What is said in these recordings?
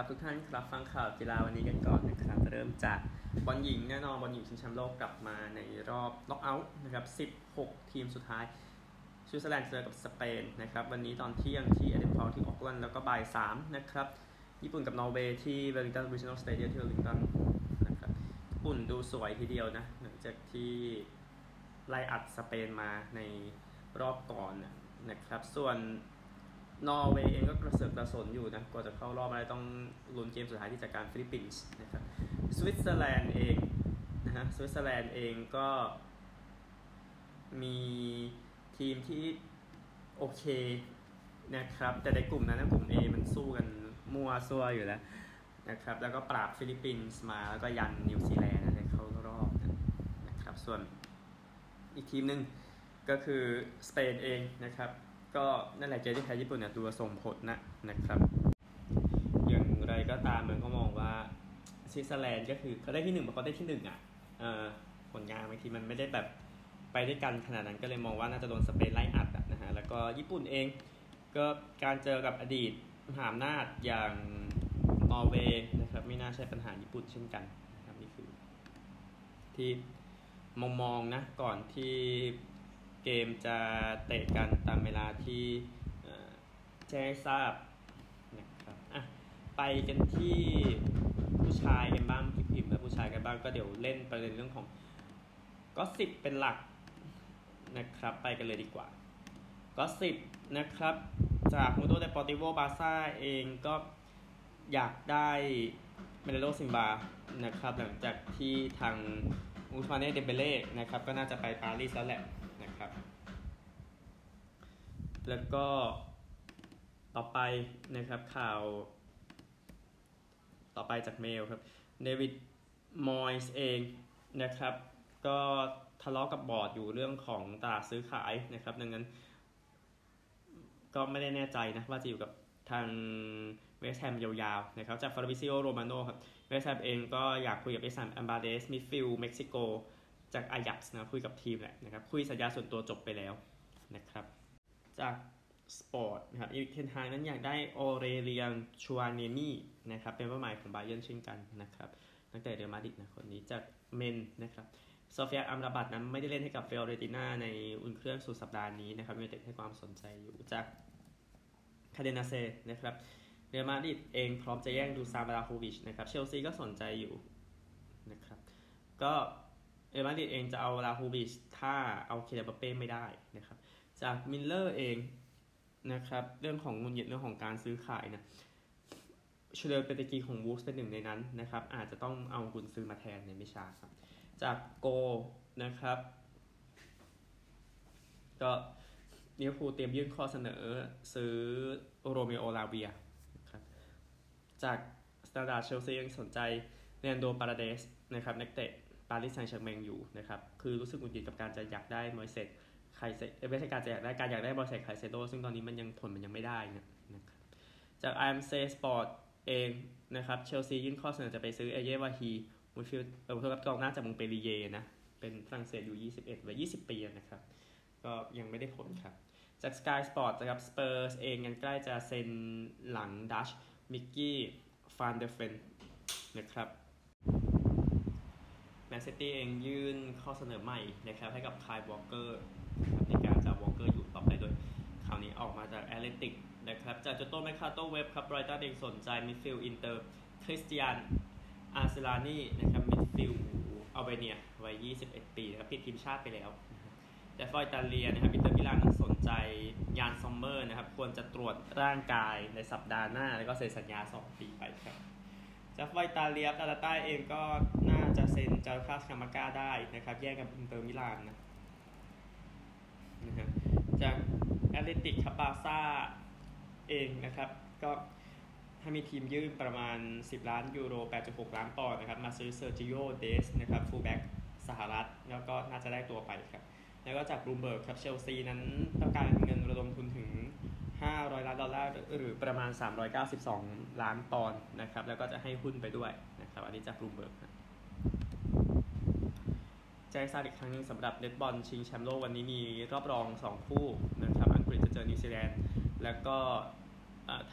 ครับทุกท่านครับฟังข่าวกีฬาวันนี้กันก่อนนะครับเริ่มจากบอลหญิงแน่นอนบอลหญิงชิงแชมป์โลกกลับมาในรอบน็อกเอาต์นะครับ 16 ทีมสุดท้ายสวิตเซอร์แลนด์เจอกับสเปนนะครับวันนี้ตอนเที่ยงที่อีเดนพาร์คที่โอ๊คแลนด์แล้วก็บ่าย3นะครับญี่ปุ่นกับนอร์เวย์ที่เวลลิงตันรีจินัลสเตเดียมที่เวลลิงตันนะครับญี่ปุ่นดูสวยทีเดียวนะหลังจากที่ไล่อัดสเปนมาในรอบก่อนนะครับส่วน นอร์เวย์เองก็กระเสือกกระสนอยู่นะกว่าจะเข้ารอบมาได้ต้องลุ้นเกมสุดท้ายที่เจอกับฟิลิปปินส์นะครับสวิตเซอร์แลนด์เองนะฮะสวิตเซอร์แลนด์เองก็มีทีมที่โอเคนะครับแต่ในกลุ่มนั้นนะกลุ่ม A มันสู้กันมั่วซั่วอยู่แล้วนะครับแล้วก็ปราบฟิลิปปินส์มาแล้วก็ยันนิวซีแลนด์ในเข้ารอบนะครับส่วนอีกทีมหนึ่งก็คือสเปนเองนะครับ ก็นั่นแหละเกมที่แพ้ญี่ปุ่นเนี่ยดูส่งผลนะนะครับ อย่างไรก็ตามมันก็มองว่าสวิตเซอร์แลนด์ก็คือเขาได้ที่หนึ่งเขาได้ที่หนึ่งอะผลงานบางทีมันไม่ได้แบบไปด้วยกันขนาดนั้นก็เลยมองว่าน่าจะโดนสเปนไล่อัดนะฮะแล้วก็ญี่ปุ่นเองก็การเจอกับอดีตมหาอำนาจอย่างนอร์เวย์นะครับไม่น่าใช่ปัญหาญี่ปุ่นเช่นกันนะครับนี่คือที่มองมองนะก่อนที่ เกมจะเตะกันตามเวลาที่แจ้งทราบนะครับอะไปกันที่ผู้ชายกันบ้างพิมพ์แล้วผู้ชายกันบ้างก็เดี๋ยวเล่นประเด็นเรื่องของ gossip เป็นหลักนะครับไปกันเลยดีกว่า gossip นะครับ จาก Mundo Deportivo บาซ่าเองก็อยากได้เมเลโลซิมบานะครับหลังจากที่ทางอูสมาเน่เดเบเล่นะครับก็น่าจะไปปารีสแล้วแหละ แล้วก็ต่อไปนะครับข่าว ต่อไปจากเมลครับเดวิดมอยส์เองนะครับ ก็ทะเลาะกับบอร์ดอยู่เรื่องของตลาดซื้อขายนะครับ ดังนั้น ก็ไม่ได้แน่ใจนะว่าจะอยู่กับทางเวสแฮมยาวๆนะครับจากฟาริซิโอโรมาโนครับเวสแฮมเองก็อยากคุยกับเอซัมอัมบาเดสมิฟิลเม็กซิโกจากอายักส์นะคุยกับทีมแหละนะครับ คุยสัญญาส่วนตัวจบไปแล้วนะครับ จากสปอร์ตนะครับอีกเทนทางนั้นอยากได้โอเรเลียนชัวเนนี่นะครับเป็นเป้าหมายของบาเยนเช่นกันนะครับตั้งแต่เดอร์มาดิกนะคนนี้จากเมนนะครับโซเฟียอัมราบัตนั้นไม่ได้เล่นให้กับเฟลเรติน่าในอุ่นเครื่องสุดสัปดาห์นี้นะครับมีแต่ให้ความสนใจอยู่จากคาเดนาเซนะครับเรอัลมาดริดเองพร้อมจะแย่งดูซาบาราโควิชนะครับเชลซีก็สนใจอยู่นะครับก็เรอัลมาดริดเองจะเอาลาฮูบิชถ้าเอาเคเลบเป้ไม่ได้นะครับ จากมิลเลอร์เองนะครับ เรื่องของเงินเย็นเรื่องของการซื้อขายนะเชลเปตกีของวูฟเป็นหนึ่งในนั้นนะครับ อาจจะต้องเอากุนซื้อมาแทนในไม่ช้าครับ จากโกนะครับ ก็ลิเวพูเตรียมยื่นข้อเสนอซื้อโรเมโอลาเวียครับจากสตาร์ดาเชลซียังสนใจเรนโดปาราเดสนะครับนักเตะปารีสแซงต์แชร์แมงอยู่นะครับ คือรู้สึกหงุดหงิดกับการจะอยากได้มอยเซต ไคเซไม่ใช่การจะอยากได้การอยากได้บอลเซตไคเซโดซึ่งตอนนี้มันยังผลมันยังไม่ได้นะครับจาก IMC Sport เองนะครับเชลซียื่นข้อเสนอจะไปซื้อเอลีวาฮีมูฟิลเออเพื่อกับกองหน้าจากมงต์เปลลิเยร์นะเป็นฝรั่งเศสอยู่ 21ไว้20 ปีนะครับ ก็ยังไม่ได้ผลครับ จาก Sky Sport นะครับ Spurs เองยังใกล้จะเซ็นหลังดัตช์มิกกี้ฟานเดอเฟนนะครับ แมนซิตี้เองยื่นข้อเสนอใหม่นะครับให้กับไคล์วอล์กเกอร์ในการจะวอล์กเกอร์อยู่ต่อไปโดยข่าวนี้ออกมาจาก Athletic นะครับจาก Tuttomercatoweb ครับไบรท์ตันเองสนใจมิดฟิลด์อินเตอร์คริสเตียนอาร์เซลานีนะครับมิดฟิลด์อัลเบเนียวัย 21 ปีนะครับติดทีมชาติไปแล้ว แต่ฟอยตาเลียนะครับอินเตอร์มิลานนั้นสนใจยานซอมเมอร์นะครับควรจะตรวจร่างกายในสัปดาห์หน้า แล้วก็เซ็นสัญญา 2 ปีไปครับ จาก Football Italia อตาลันต้าเองก็น่าจะเซ็นจานลูก้าสคามัคก้าได้นะครับ แย่งกับอินเตอร์มิลานนะนะครับจาก Athletic ครับบาซ่าเองนะครับ ก็ถ้ามีทีมยื่นประมาณ 10 ล้านยูโร 8.6 ล้านปอนด์นะครับ มาซื้อเซอร์จิโน่เดสต์นะครับฟูลแบ็กสหรัฐ แล้วก็น่าจะได้ตัวไปครับ แล้วก็จากบลูเบิร์กครับเชลซีนั้นต้องการเงินระดมทุนถึง 500 ล้านดอลลาร์ หรือประมาณ 392 ล้านปอนด์นะครับ แล้วก็จะให้หุ้นไปด้วยนะครับ อันนี้จากบลูเบิร์กแจ้งทราบอีกครั้งนึงสำหรับเน็ตบอลชิงแชมป์โลกวันนี้มีรอบรอง 2 คู่นะครับ อังกฤษจะเจอนิวซีแลนด์ แล้วก็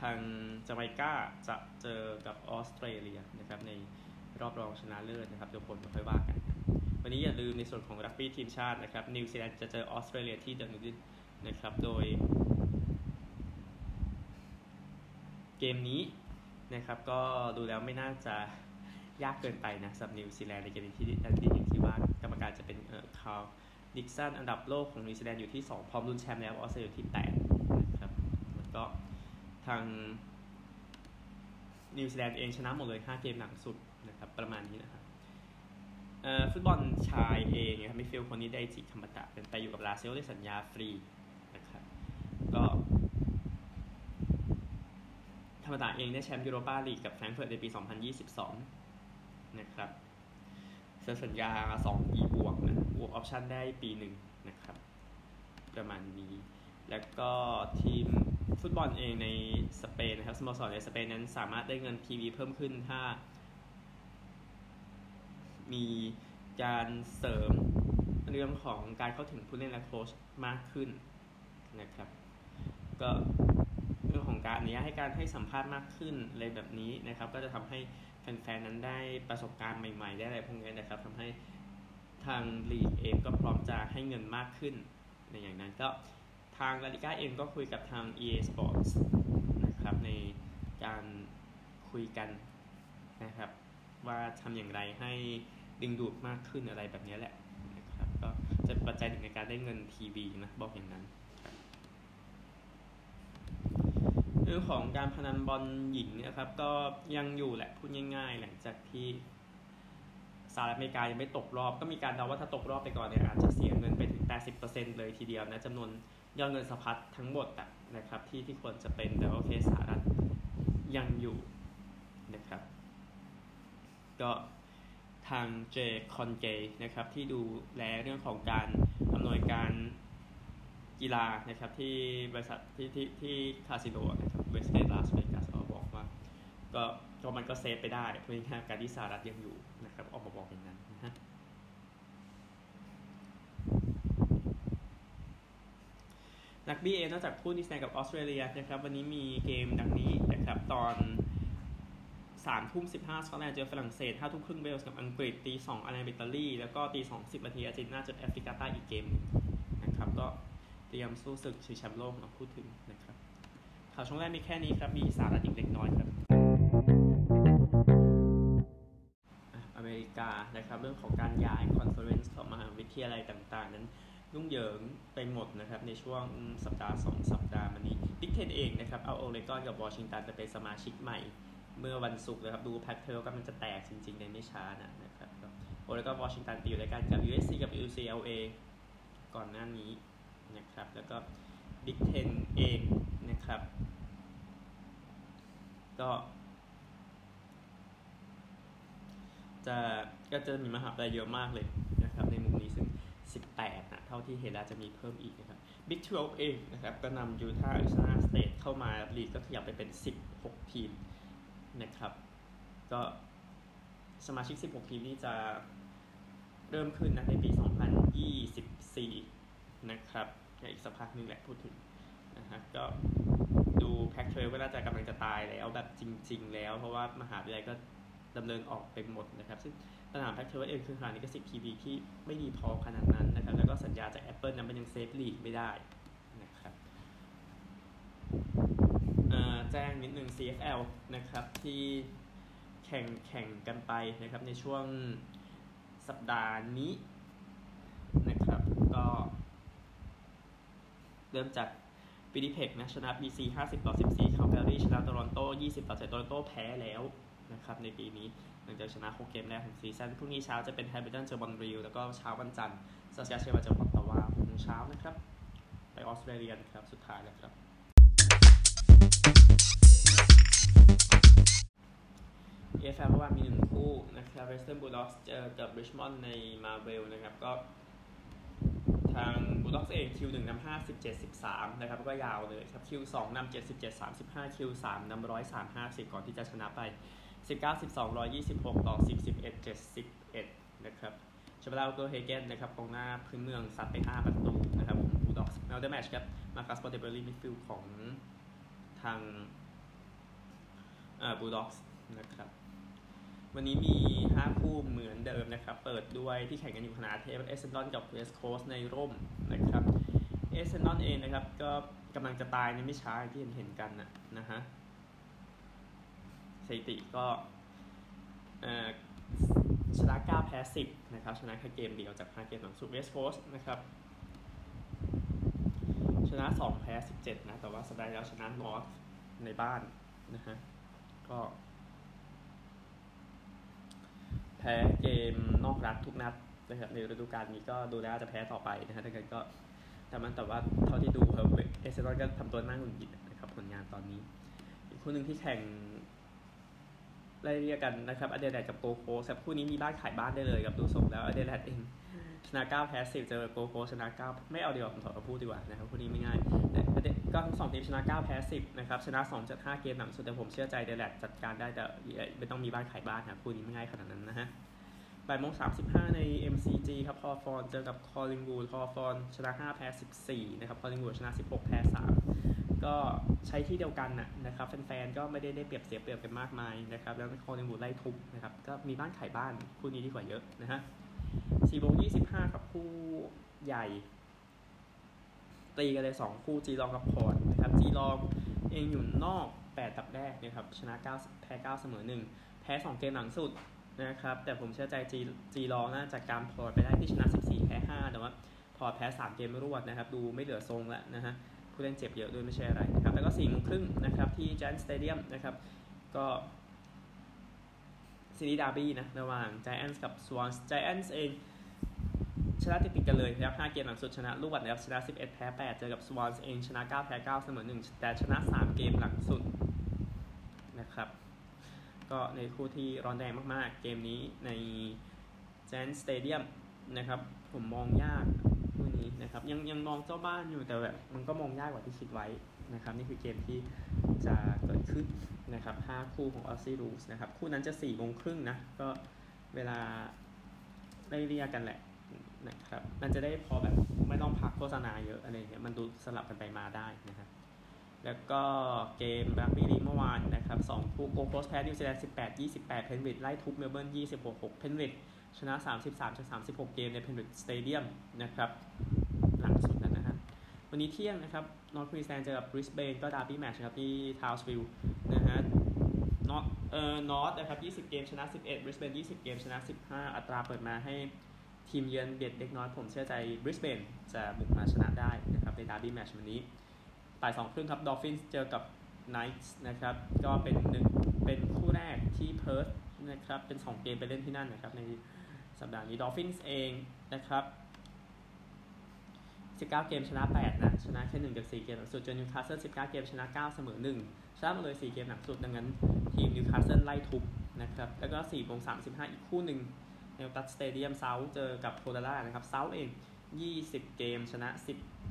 ทางจาไมกาจะเจอกับออสเตรเลียนะครับในรอบรองชนะเลิศนะครับเดี๋ยวผลค่อยว่ากัน วันนี้อย่าลืมในส่วนของรักบี้ทีมชาตินะครับนิวซีแลนด์จะเจอออสเตรเลียที่ดะนีดินนะครับโดย เกมนี้นะครับก็ดูแล้วไม่น่าจะยากเกินไปนะสำหรับนิวซีแลนด์ในเกมนี้ที่ดะนีดินอย่างที่ว่ากรรมการจะเป็นเอ่อคาร์ดิกสันอันดับโลกของนิวซีแลนด์อยู่ที่ 2 พร้อมลุ้นแชมป์แล้วออสเตรเลียอยู่ที่8นะครับแล้วก็ทางนิวซีแลนด์เองชนะหมดเลย 5 เกมหลังสุดนะครับประมาณนี้นะครับฟุตบอลชายเองนะครับมิดฟิลด์คนนี้ไดจิคามาดะเป็นไปอยู่กับลาซิโอได้สัญญาฟรีนะครับก็ คามาดะเองได้แชมป์ยูโรปาลีกกับแฟรงก์เฟิร์ตในปี 2022 นะครับเซ็นสัญญา 2 ปีบวกนะบวก option ได้ปีหนึ่งนะครับ ประมาณนี้ แล้วก็ทีมฟุตบอลเองในสเปนนะครับสโมสรในสเปนนั้นสามารถได้เงิน TV เพิ่มขึ้นถ้า มีการเสริมเรื่องของการเข้าถึงผู้เล่นและโค้ชมากขึ้นนะครับ ก็ ของการอนุญาตให้การให้สัมภาษณ์มากขึ้นอะไรแบบนี้นะครับ ก็จะทำให้แฟนๆนั้นได้ประสบการณ์ใหม่ๆ ได้อะไรพวกนี้นะครับทำให้ทางลีกเองก็พร้อมจะให้เงินมากขึ้นในอย่างนั้นก็ทางลาลิก้าเองก็คุยกับทาง EA Sports นะครับในการคุยกันนะครับ ว่าทำอย่างไรให้ดึงดูดมากขึ้นอะไรแบบนี้แหละนะครับก็จะปัจจัยหนึ่งในการได้เงินทีวีนะบอกอย่างนั้น เรื่องของการพนันบอลหญิงนะครับ ก็ยังอยู่แหละพูดง่าย ๆ หลังจากที่สหรัฐอเมริกายังไม่ตกรอบ ก็มีการเดาว่าถ้าตกรอบไปก่อนเนี่ยอาจจะเสียเงินไปถึง 80%เลยทีเดียวนะจำนวนยอดเงินสะพัดทั้งหมดนะครับที่ที่ควรจะเป็นแต่โอเคสหรัฐยังอยู่นะครับ ก็ทางเจคอนเกนะครับที่ดูแลเรื่องของการอำนวยการกีฬานะครับที่บริษัทที่ที่ที่คาสิโนนะครับ เวสเกตลาสเวกัสออกมาบอกว่าก็ก็มันก็เซฟไปได้เพราะงานการที่สหรัฐยังอยู่นะครับออกมาบอกอย่างนั้นนะฮะนักบี้เอนอกจากคู่นิวซีแนกับออสเตรเลียนะครับวันนี้มีเกมดังนี้นะครับตอนสามทุ่มสิบห้าสกอตแลนด์เจอฝรั่งเศสห้าทุ่มครึ่งเวลส์กับอังกฤษตีสองไอร์แลนด์อิตาลีแล้วก็ตีสองสิบนาทีอาร์เจนตินาเจอแอฟริกาใต้อีกเกมนะครับก็เตรียมสู้ศึกชิงแชมป์โลกมาพูดถึงนะครับ ข่าวช่วงแรกมีแค่นี้ครับ มีสาระอีกเล็กน้อยครับ อเมริกานะครับเรื่องของการย้าย conference ของมหาวิทยาลัยต่างๆ นั้นยุ่งเหยิงไปหมดนะครับในช่วงสัปดาห์ 2 สัปดาห์มานี้ Big Ten เองนะครับเอาโอเรกอนกับวอชิงตันไปเป็นสมาชิกใหม่ เมื่อวันศุกร์นะครับดูแพทเทิลกำลังจะแตกจริงๆในไม่ช้านะนะครับโอเรกอนวอชิงตันไปอยู่ด้วยกันกับ USC กับ UCLA ก่อนหน้านี้นะครับแล้วก็ Big Ten เองนะครับ ก็จะก็จะมีมหาวิทยาลัยเยอะมากเลยนะครับ ในมุมนี้ซึ่ง 18 นะเท่าที่เห็นแล้วจะมีเพิ่มอีกนะครับ Big 12 เองนะครับ ก็นำยูทาห์ Arizona State เข้ามาลีกก็ขยับไปเป็น 16 ทีมนะครับ ก็สมาชิก 16 ทีมนี้จะเริ่มขึ้นนะในปี 2024 นะครับ อีกสักพักนึงแหละพูดถึงนะฮะก็ดู Pac-12ก็น่าจะกำลังจะตายแล้วแบบจริง ๆ แล้วเพราะว่ามหาวิทยาลัยก็ดำเนินออกไปหมดนะครับ ซึ่งสนาม Pac-12 เองคือขนาดลิขสิทธิ์ทีวีที่ไม่ดีพอขนาดนั้นนะครับ แล้วก็สัญญาจาก Apple นั้นมันยัง save ลีกไม่ได้นะครับแจ้งนิดนึง CFL นะครับที่แข่งแข่งกันไปนะครับในช่วงสัปดาห์นี้นะครับก็ เริ่มจากวินนิเพกนะชนะ BC 50 ต่อ 14 คาลการีชนะโตรอนโต 20 ต่อ7โตรอนโตแพ้แล้วนะครับในปีนี้หลังจากชนะ 6 เกมแรกของซีซั่นพรุ่งนี้เช้าจะเป็นแฮมิลตันเจอมอนทรีออลแล้วก็เช้าวันจันทร์ซัสแคตเชวันเจออตตาวา6โมงเช้านะครับ ไปออสเตรเลียครับ สุดท้ายแล้วครับ AFL เมื่อวานมีหนึ่งคู่นะครับ Western Bulldogs เจอกับ Richmond ในมาเวลนะครับก็ ทางบูลด็อกสเองคิวหนึ่งนำห้าสิบเจ็ดสิบสามนะครับก็ยาวเลยครับคิวสองนำเจ็ดสิบเจ็ดสามสิบห้าคิวสามนำร้อยสามห้าสิบก่อนที่จะชนะไปสิบเก้าสิบสองร้อยยี่สิบหกต่อสิบสิบเอ็ดเจ็ดสิบเอ็ดนะครับชาบาลาโกเฮเกนนะครับกองหน้าพื้นเมืองซัดไปห้าประตูนะครับของบูลด็อกส์แมลเดอร์แมชครับมาคัสปอร์เตเบอรี่มิดฟิลด์ของทางบูลด็อกส์นะครับ วันนี้มี 5 คู่เหมือนเดิมนะครับ เปิดด้วยที่แข่งกันอยู่ขนาดเทปเอเซนดอนกับเวสโคสในร่มนะครับเอเซนดอนเองนะครับ ก็กำลังจะตายในไม่ช้าที่เห็นเห็นกันนะนะฮะสถิติก็ชนะ 9 แพ้ 10 นะครับ ชนะแค่เกมเดียวจาก 5 เกมหลังสุดเวสโคสนะครับชนะ 2 แพ้ 17 นะ แต่ว่าสัปดาห์แล้วชนะนอร์ทในบ้านนะฮะก็ แพ้เกมนอกรัฐทุกนัดนะครับในฤดูกาลนี้ก็ดูแล้วจะแพ้ต่อไปนะฮะแต่ก็แต่มันแต่ว่าเท่าที่ดูEssendon ก็ทำตัวน่าหงุดหงิดนะครับผลงานตอนนี้ อีกคู่หนึ่งที่แข่งไล่เรียกกันนะครับ Adelaide กับ Gold Coast คู่นี้มีบ้านขายบ้านได้เลยกับดูทรงแล้ว Adelaide เองชนะ9แพ้10เจอโกโคชนะ9ไม่เอาดีกว่าผมถอดมาพูดดีกว่านะครับคู่นี้ไม่ง่ายแต่ ก็ทั้งสองทีมชนะ 9 แพ้ 10 นะครับ ชนะ 2 จาก 5 เกมหลังสุดแต่ผมเชื่อใจ Adelaide จัดการได้แต่ไม่ต้องมีบ้านขายบ้านนะคู่นี้ไม่ง่ายขนาดนั้นนะฮะบ่ายโมงสามสิบห้าใน MCG ครับ Hawthorn เจอกับ Collingwood Hawthorn ชนะ5แพ้14นะครับคอลิงวูดชนะ16แพ้3ก็ใช้ที่เดียวกันนะครับแฟนๆก็ไม่ได้ได้เปรียบเสียเปรียบกันมากมายนะครับแล้วคอลิงวูดไล่ทุบนะครับก็มีบ้านขายบ้านคู่นี้ดีกว่าเยอะนะฮะ4โมง25ครับคู่ใหญ่ ตีกันเลย 2 คู่จีลองกับพอร์ตนะครับจีลองเองอยู่นอก 8 ตับแรกนะครับชนะ 9 แพ้ 9 เสมอ 1 แพ้ 2 เกมหลังสุดนะครับแต่ผมเชื่อใจจีGeelong นะจากการ Port ไปได้ที่ชนะ 14 แพ้ 5 แต่ว่า Port แพ้ 3 เกมรวดนะครับดูไม่เหลือทรงแล้วนะฮะผู้เล่นเจ็บเยอะด้วยไม่ใช่อะไรนะครับแล้วก็4โมงครึ่งนะครับที่ Giants Stadium นะครับก็ซีรีส์ดาร์บี้นะระหว่าง Giants กับ Swans Giants เอง ชนะติดติดกันเลยนะครับ5เกมหลังสุดชนะลูกบัตรนะครับชนะ 11 แพ้ 8 เจอกับ Swans เองชนะ 9 แพ้ 9 เสมอ 1 แต่ชนะ 3 เกมหลังสุดนะครับก็ในคู่ที่ร้อนแรงมากๆ เกมนี้ในแจนสเตเดียมนะครับผมมองยากคู่นี้นะครับยังยังมองเจ้าบ้านอยู่แต่แบบมันก็มองยากกว่าที่คิดไว้นะครับนี่คือเกมที่จะเกิดขึ้นนะครับ5คู่ของออสซี่รูสนะครับคู่นั้นจะ4ี่โมงครึ่งนะก็เวลาได้เรียกกันแหละ นะครับ มันจะได้พอแบบไม่ต้องพักโฆษณาเยอะอะไรเงี้ย มันดูสลับกันไปมาได้นะครับ แล้วก็เกมรักบี้ลีกเมื่อวานนะครับ2คู่โกโคสแพ้นิวซีแลนด์18 28 Penrith ไล่ทุบเมลเบิร์น26 6 Penrith ชนะ33จาก36เกมใน Penrith Stadium นะครับ หลังสุดนะฮะ วันนี้เที่ยงนะครับ North Queensland เจอกับบริสเบนก็ดาร์บี้แมตช์ครับที่ทาวส์วิลล์นะฮะ North เอ่อ North นะครับ 20 เกมชนะ 11บริสเบน20 เกมชนะ 15 อัตราเปิดมาให้ ทีมเยือนเด็ดเล็กน้อยผมเชื่อใจบริสเบนจะบุกมาชนะได้นะครับในดาร์บี้แมตช์วันนี้บ่ายสองครึ่งครับ Dolphins เจอกับ Knights นะครับก็เป็นหนึ่งเป็นคู่แรกที่เพิร์ธนะครับเป็น 2 เกมไปเล่นที่นั่นนะครับในสัปดาห์นี้ Dolphins เองนะครับ19 เกมชนะ 8 นะ ชนะแค่1จาก4เกมหลังสุดเจอนิวคาสเซิล19 เกมชนะ 9 เสมอ 1 ชนะมาเลย 4 เกมหลังสุด ดังนั้นทีมนิวคาสเซิลไล่ทุบนะครับ แล้วก็4โมง35 อีกคู่หนึ่ง ในตัดสเตเดียมเซาเจอกับโคดาร่านะครับเซาเอง 20 เกมชนะ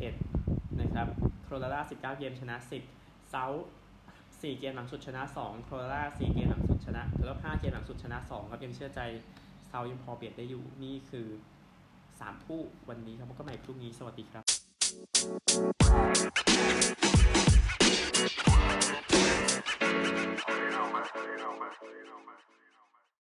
11 นะครับโคโรล่า 19 เกมชนะ 10เซา4เกมหลังสุดชนะ 2 โคโรล่า 4 เกมหลังสุดชนะแล้ว5เกมหลังสุดชนะ 2 ครับยังเชื่อใจเซายังพอเบียดได้อยู่นี่คือ 3 คู่วันนี้ครับพบกันใหม่พรุ่งนี้สวัสดีครับ